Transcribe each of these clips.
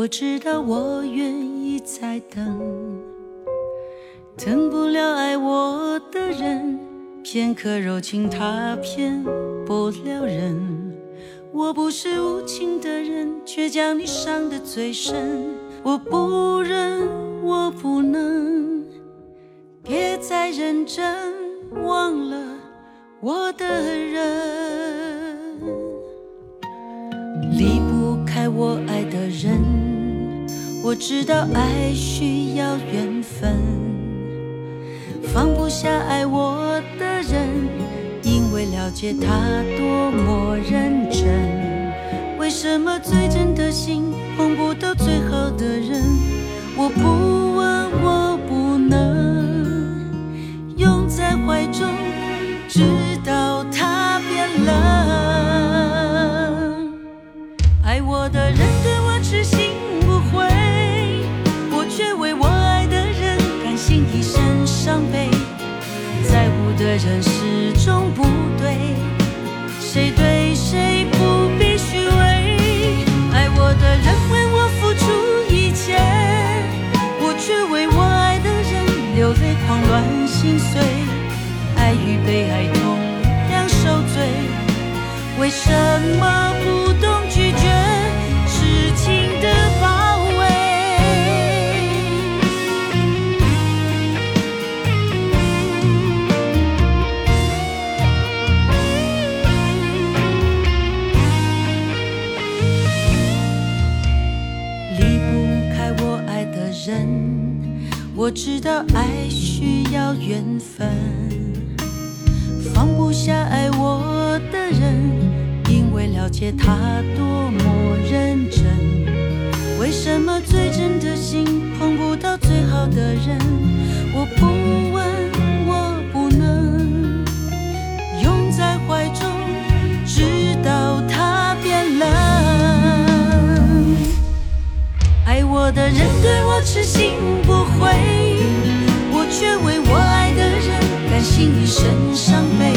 我知道我愿意再等，等不了爱我的人，片刻柔情他骗不了人。我不是无情的人，却将你伤得最深。我不忍，我不能，别再认真，忘了我的人，离不开我爱的。我知道爱需要缘分，放不下爱我的人，因为了解他多么认真。为什么最真的心碰不到最好的人？我不问，我不能拥在怀中，怎么不懂拒绝痴情的包围？离不开我爱的人我知道爱需要缘分放不下爱我的人。解他多么认真。为什么最真的心碰不到最好的人？我不问，我不能拥在怀中，直到他变冷。爱我的人对我痴心不悔。我却为我爱的人甘心一生伤悲，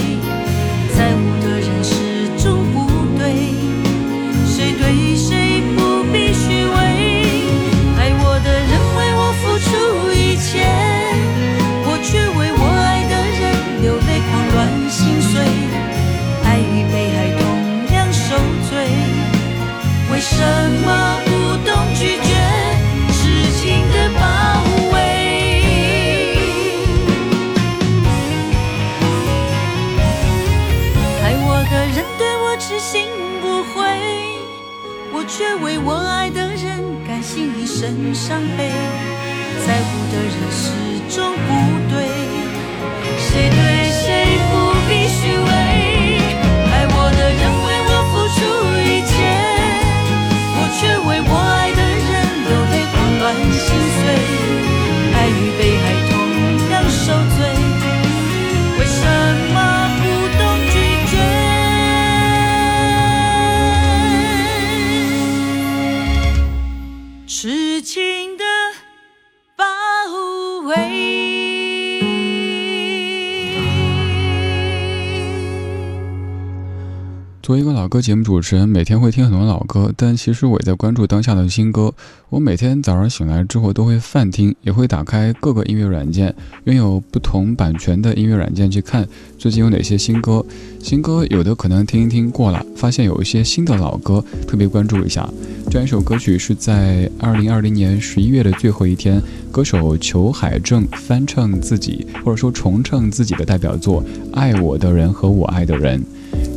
作为一个老歌节目主持人，每天会听很多老歌，但其实我也在关注当下的新歌。我每天早上醒来之后都会泛听，也会打开各个音乐软件，拥有不同版权的音乐软件去看最近有哪些新歌。新歌有的可能听一听过了，发现有一些新的老歌，特别关注一下。这样一首歌曲是在二零二零年十一月的最后一天，歌手裘海正翻唱自己或者说重唱自己的代表作《爱我的人和我爱的人》。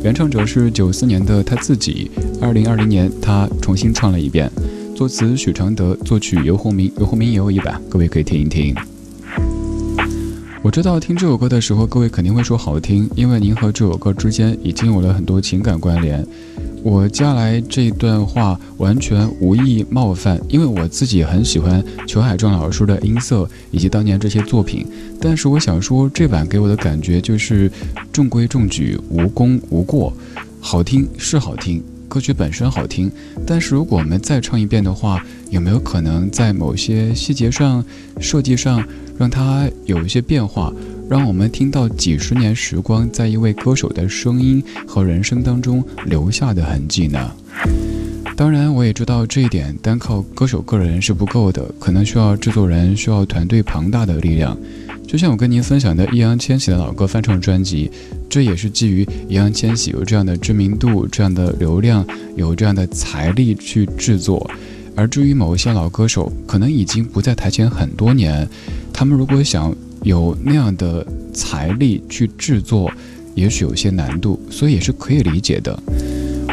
原唱者是九四年的他自己，二零二零年他重新唱了一遍，作词许常德，作曲游鸿明，游鸿明也有一版，各位可以听一听。我知道听这首歌的时候，各位肯定会说好听，因为您和这首歌之间已经有了很多情感关联。我接下来这段话完全无意冒犯，因为我自己很喜欢裘海正老师的音色以及当年这些作品。但是我想说，这版给我的感觉就是中规中矩，无功无过，好听是好听。歌曲本身好听，但是如果我们再唱一遍的话，有没有可能在某些细节上、设计上让它有一些变化，让我们听到几十年时光在一位歌手的声音和人生当中留下的痕迹呢？当然，我也知道这一点单靠歌手个人是不够的，可能需要制作人、需要团队庞大的力量。就像我跟您分享的易烊千玺的老歌翻唱专辑，这也是基于易烊千玺有这样的知名度、这样的流量、有这样的财力去制作。而至于某一些老歌手，可能已经不在台前很多年，他们如果想有那样的财力去制作，也许有些难度，所以也是可以理解的。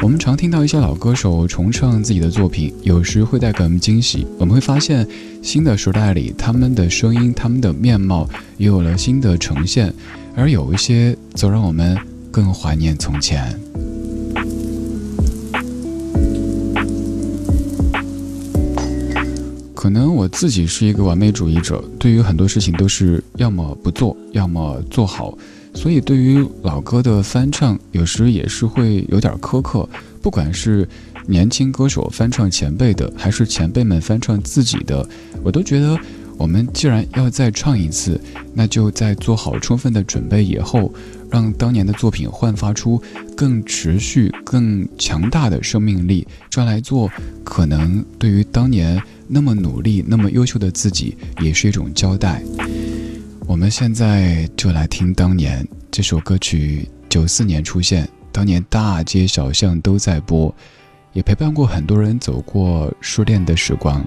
我们常听到一些老歌手重唱自己的作品，有时会带给我们惊喜。我们会发现，新的时代里，他们的声音、他们的面貌也有了新的呈现，而有一些则让我们更怀念从前。可能我自己是一个完美主义者，对于很多事情都是要么不做，要么做好。所以，对于老歌的翻唱，有时也是会有点苛刻。不管是年轻歌手翻唱前辈的，还是前辈们翻唱自己的，我都觉得，我们既然要再唱一次，那就在做好充分的准备以后，让当年的作品焕发出更持续、更强大的生命力，这来做，可能对于当年那么努力、那么优秀的自己，也是一种交代。我们现在就来听当年这首歌曲，九四年出现，当年大街小巷都在播，也陪伴过很多人走过失恋的时光。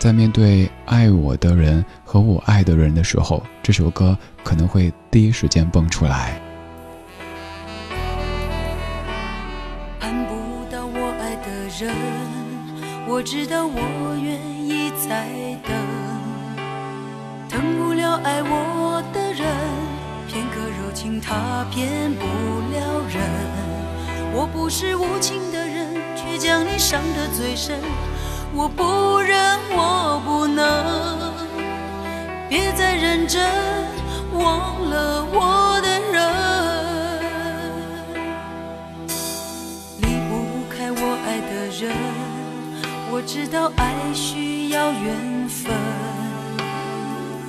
在面对爱我的人和我爱的人的时候，这首歌可能会第一时间蹦出来。盼不到我爱的人，我知道我愿意再等。等不了爱我的人，片刻柔情他骗不了人。我不是无情的人，却将你伤得最深。我不忍，我不能，别再认真，忘了我的人。离不开我爱的人，我知道爱需要缘分。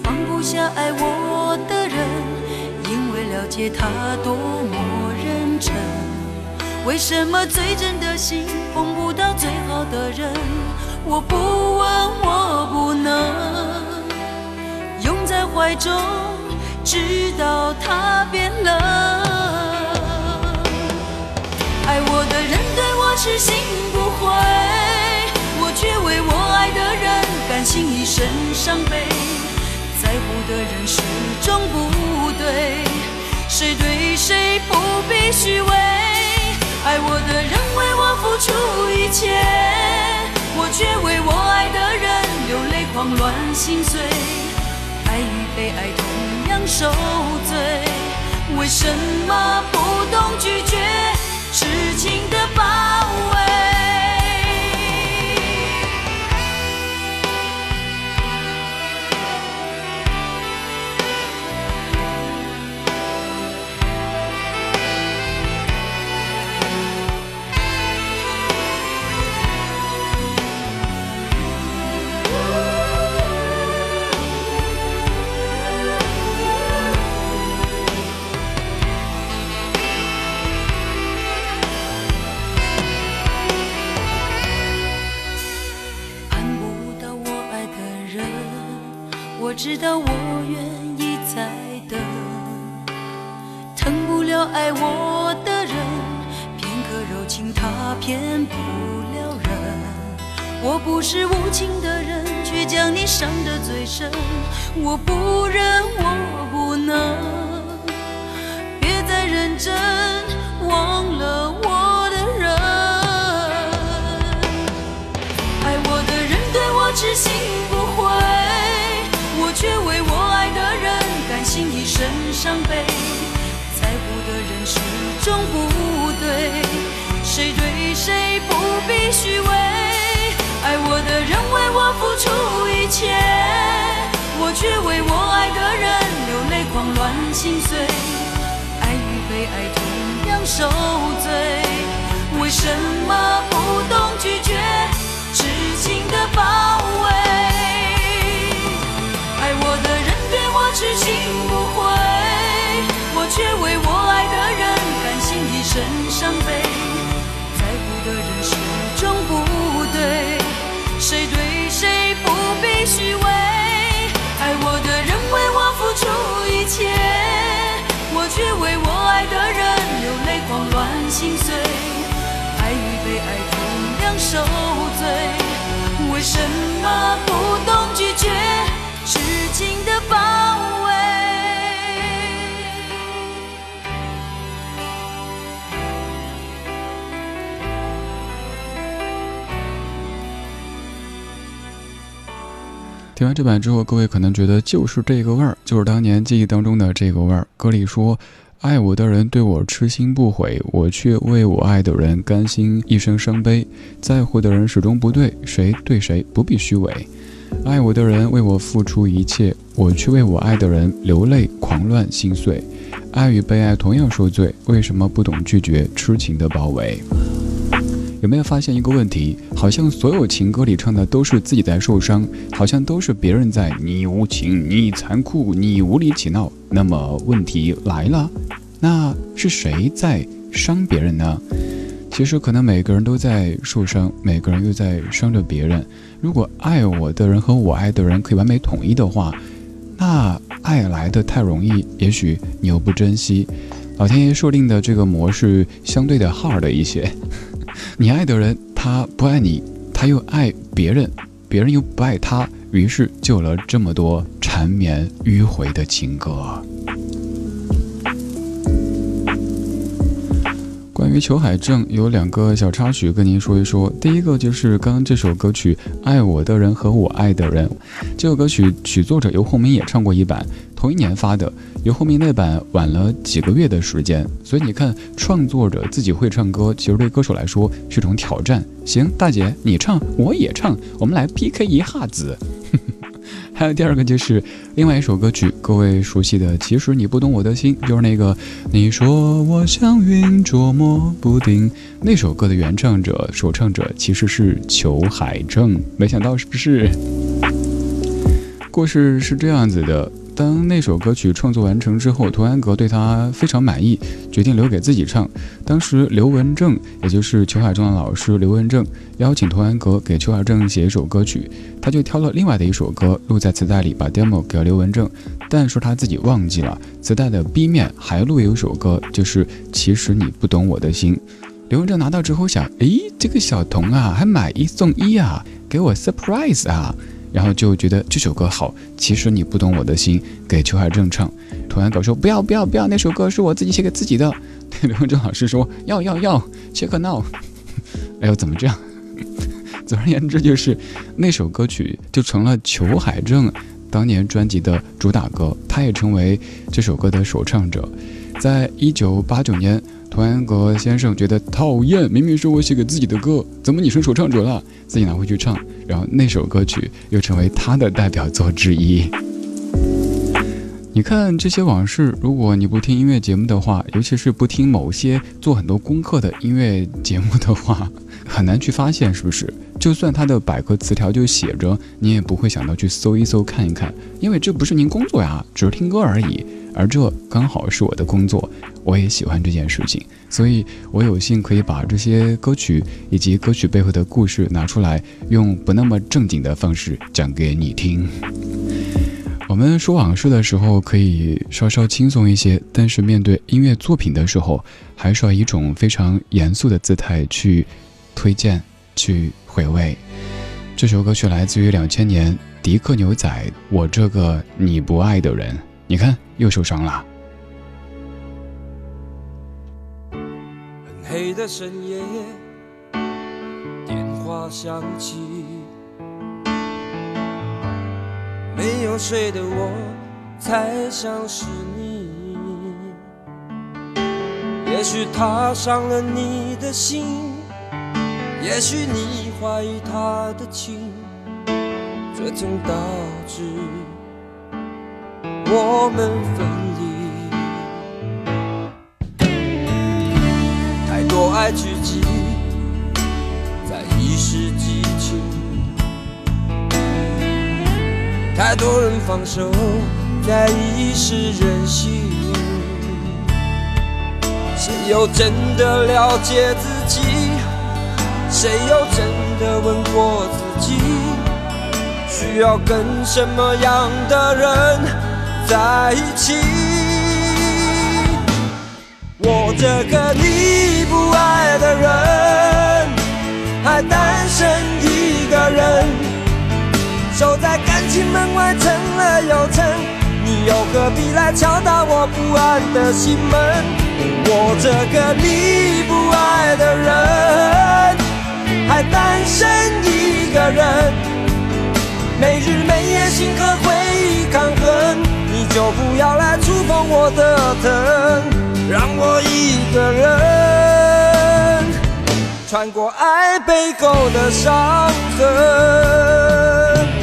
放不下爱我的人，因为了解他多么认真。为什么最真的心碰不到最好的人？我不问，我不能怀中，直到他变冷。爱我的人对我痴心不悔，我却为我爱的人甘心一生伤悲。在乎的人始终不对，谁对谁不必虚伪。爱我的人为我付出一切，我却为我爱的人流泪狂乱心碎。被爱同样受罪，为什么不懂拒绝痴情的包围？道我愿意再等，疼不了爱我的人，片刻柔情他骗不了人。我不是无情的人，却将你伤得最深。我不忍，我不能，伤悲，在乎的人始终不对，谁对谁不必虚伪，爱我的人为我付出一切，我却为我爱的人流泪狂乱心碎，爱与被爱同样受罪，为什么不懂拒绝？甘心一生伤悲。在乎的人始终不对，谁对谁不必虚伪。爱我的人为我付出一切，我却为我爱的人流泪狂乱心碎。爱与被爱同样受罪，为什么听完这版之后，各位可能觉得就是这个味儿，就是当年记忆当中的这个味儿。歌里说：“爱我的人对我痴心不悔，我却为我爱的人甘心一生伤悲。在乎的人始终不对，谁对谁不必虚伪。爱我的人为我付出一切，我却为我爱的人流泪狂乱心碎。爱与被爱同样受罪，为什么不懂拒绝痴情的包围？”有没有发现一个问题？好像所有情歌里唱的都是自己在受伤，好像都是别人在你无情、你残酷、你无理取闹。那么问题来了，那是谁在伤别人呢？其实可能每个人都在受伤，每个人又在伤着别人。如果爱我的人和我爱的人可以完美统一的话，那爱来的太容易，也许你又不珍惜。老天爷设定的这个模式相对的 hard 一些。你爱的人，他不爱你，他又爱别人，别人又不爱他，于是就有了这么多缠绵迂回的情歌。关于裘海正有两个小插曲跟您说一说。第一个就是刚刚这首歌曲《爱我的人和我爱的人》，这首歌曲曲作者游鸿明也唱过一版。同一年发的，游鸿明那版晚了几个月的时间，所以你看，创作者自己会唱歌，其实对歌手来说是一种挑战。行，大姐你唱，我也唱，我们来 PK 一下子。还有第二个就是另外一首歌曲，各位熟悉的，其实你不懂我的心，就是那个你说我像云捉摸不定那首歌的原唱者、首唱者其实是裘海正，没想到是不是？故事是这样子的。当那首歌曲创作完成之后，童安格对他非常满意，决定留给自己唱。当时刘文正，也就是裘海正的老师刘文正，邀请童安格给裘海正写一首歌曲，他就挑了另外的一首歌录在磁带里，把 demo 给了刘文正。但说他自己忘记了，磁带的 B 面还录有一首歌，就是《其实你不懂我的心》。刘文正拿到之后想，诶，这个小童啊，还买一送一啊，给我 surprise 啊！然后就觉得这首歌好，其实你不懂我的心，给裘海正唱。童安格说不要不要不要，那首歌是我自己写给自己的。刘文正老师说要要要，切克闹。哎呦，怎么这样？总而言之，就是那首歌曲就成了裘海正当年专辑的主打歌，他也成为这首歌的首唱者。在一九八九年。童安格先生觉得讨厌，明明是我写给自己的歌，怎么你成首唱者了？自己拿回去唱，然后那首歌曲又成为他的代表作之一。你看这些往事，如果你不听音乐节目的话，尤其是不听某些做很多功课的音乐节目的话，很难去发现，是不是？就算他的百科词条就写着，你也不会想到去搜一搜看一看，因为这不是您工作呀，只是听歌而已。而这刚好是我的工作，我也喜欢这件事情，所以我有幸可以把这些歌曲以及歌曲背后的故事拿出来，用不那么正经的方式讲给你听。我们说往事的时候可以稍稍轻松一些，但是面对音乐作品的时候，还是要以一种非常严肃的姿态去推荐、去回味。这首歌曲来自于两千年迪克牛仔《我这个你不爱的人》。你看，又受伤了。很黑的深夜，电话响起，没有睡的我，才想是你。也许他伤了你的心，也许你怀疑他的情，这曾导致我们分离。太多爱聚集在一时激情，太多人放手在一时任性。谁又真的了解自己？谁又真的问过自己？需要跟什么样的人在一起？我这个你不爱的人，还单身一个人，守在感情门外撑了又撑，你又何必来敲打我不安的心门？我这个你不爱的人，还单身一个人，每日不要来触碰我的疼，让我一个人穿过爱背后的伤痕。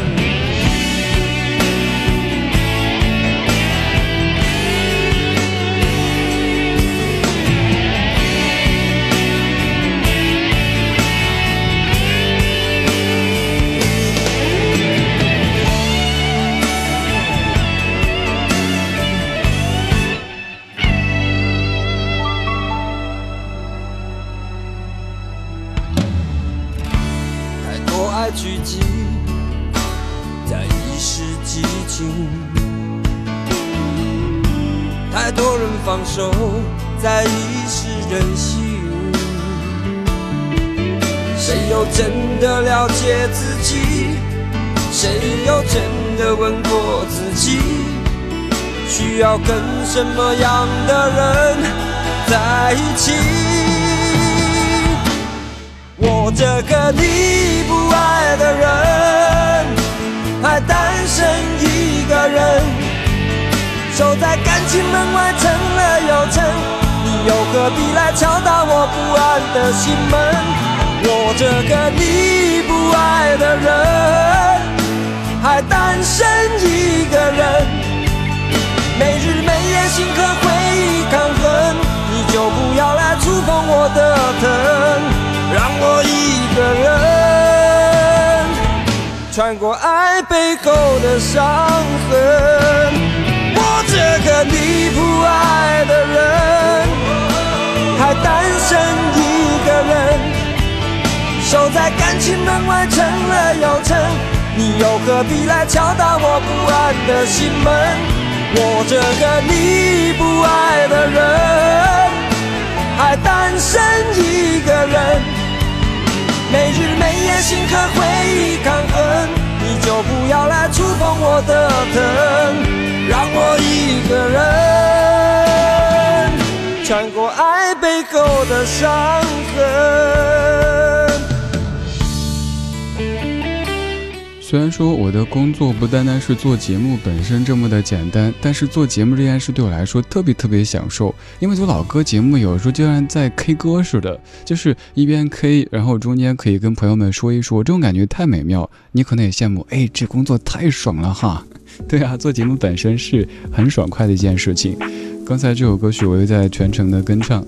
聚集在一时激情，太多人放手在一时任性。谁又真的了解自己？谁又真的问过自己？需要跟什么样的人在一起？我这个你不爱的人，还单身一个人，守在感情门外撑了又撑，你又何必来敲打我不安的心门？我这个你不爱的人，还单身一个人，穿过爱背后的伤痕。我这个你不爱的人，还单身一个人，守在感情门外撑了又撑，你又何必来敲打我不安的心门？我这个你不爱的人，还单身一个人。没日没夜心和回忆抗我，不要来触碰我的疼，让我一个人穿过爱背后的伤痕。虽然说我的工作不单单是做节目本身这么的简单，但是做节目这件事对我来说特别特别享受。因为做老歌节目有时候就像在 K 歌似的，就是一边 K，然后中间可以跟朋友们说一说，这种感觉太美妙。你可能也羡慕，哎，这工作太爽了哈。对啊，做节目本身是很爽快的一件事情。刚才这首歌曲我又在全程的跟唱。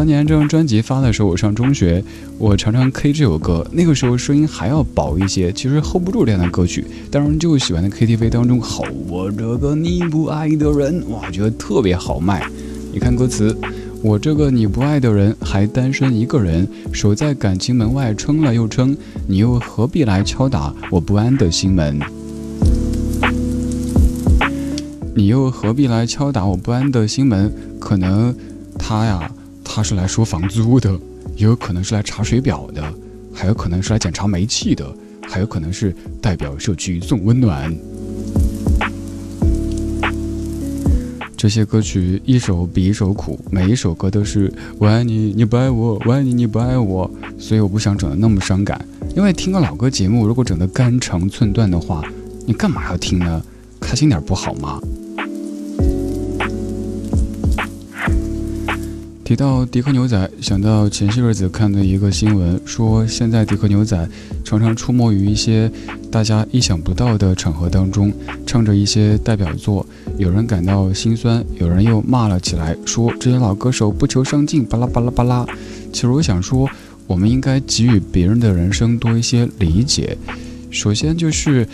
当年这张专辑发的时候，我上中学，我常常 K 这首歌。那个时候声音还要薄一些，其实 hold 不住这样的歌曲。当然就喜欢在 KTV 当中吼我这个你不爱的人，哇，觉得特别豪迈。你看歌词，我这个你不爱的人还单身一个人，守在感情门外撑了又撑，你又何必来敲打我不安的心门？你又何必来敲打我不安的心门？可能他呀。他是来收房租的，也有可能是来查水表的，还有可能是来检查煤气的，还有可能是代表社区送温暖。这些歌曲一首比一首苦，每一首歌都是我爱你你不爱我，我爱你你不爱我，所以我不想整的那么伤感。因为听个老歌节目，如果整的肝肠寸断的话，你干嘛要听呢？开心点不好吗？提到迪克牛仔，想到前些日子看的一个新闻，说现在迪克牛仔常常出没于一些大家意想不到的场合当中，唱着一些代表作，有人感到心酸，有人又骂了起来，说这些老歌手不求上进，巴拉巴拉巴拉。其实我想说，我们应该给予别人的人生多一些理解。首先就是，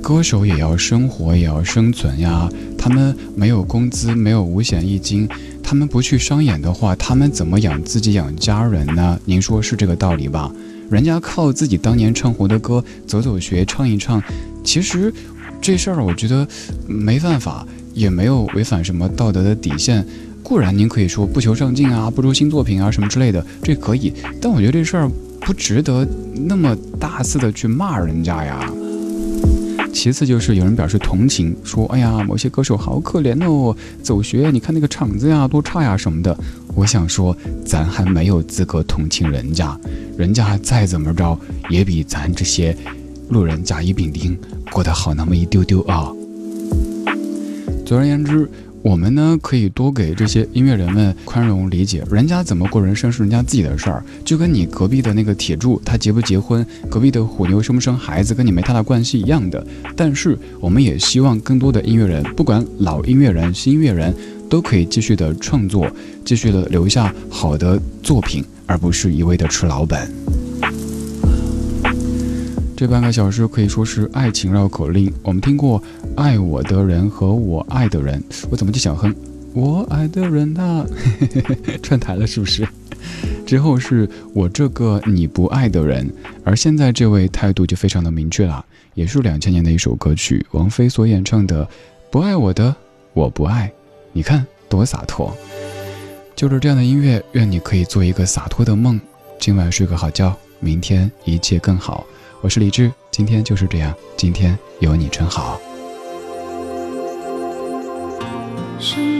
歌手也要生活，也要生存呀。他们没有工资，没有五险一金，他们不去商演的话，他们怎么养自己、养家人呢？您说是这个道理吧？人家靠自己当年唱红的歌走走学，唱一唱。其实这事儿我觉得没犯法，也没有违反什么道德的底线。固然您可以说不求上进啊，不出新作品啊什么之类的，这可以。但我觉得这事儿。不值得那么大肆的去骂人家呀。其次就是有人表示同情，说：“哎呀，某些歌手好可怜哦，走学，你看那个场子呀，多差呀什么的。”我想说，咱还没有资格同情人家，人家再怎么着也比咱这些路人甲乙丙丁过得好那么一丢丢啊。总而言之。我们呢，可以多给这些音乐人们宽容理解，人家怎么过人生是人家自己的事儿，就跟你隔壁的那个铁柱他结不结婚，隔壁的虎妞生不生孩子，跟你没太大关系一样的。但是，我们也希望更多的音乐人，不管老音乐人、新音乐人，都可以继续的创作，继续的留下好的作品，而不是一味的吃老本。这半个小时可以说是爱情绕口令。我们听过“爱我的人和我爱的人”，我怎么就想哼“我爱的人呐”，串台了是不是？之后是我这个你不爱的人，而现在这位态度就非常的明确了，也是两千年的一首歌曲，王菲所演唱的“不爱我的我不爱”，你看多洒脱。就是这样的音乐，愿你可以做一个洒脱的梦，今晚睡个好觉，明天一切更好。我是李志，今天就是这样，今天有你真好。什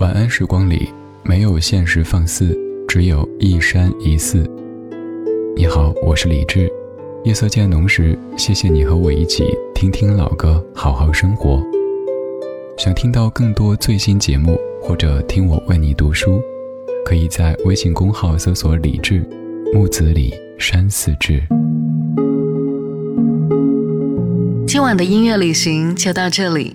晚安时光里没有现实放肆，只有一山一寺。你好，我是李志。夜色渐浓时，谢谢你和我一起听听老歌，好好生活。想听到更多最新节目，或者听我为你读书，可以在微信公号搜索“李志”，木子李，山寺志。今晚的音乐旅行就到这里，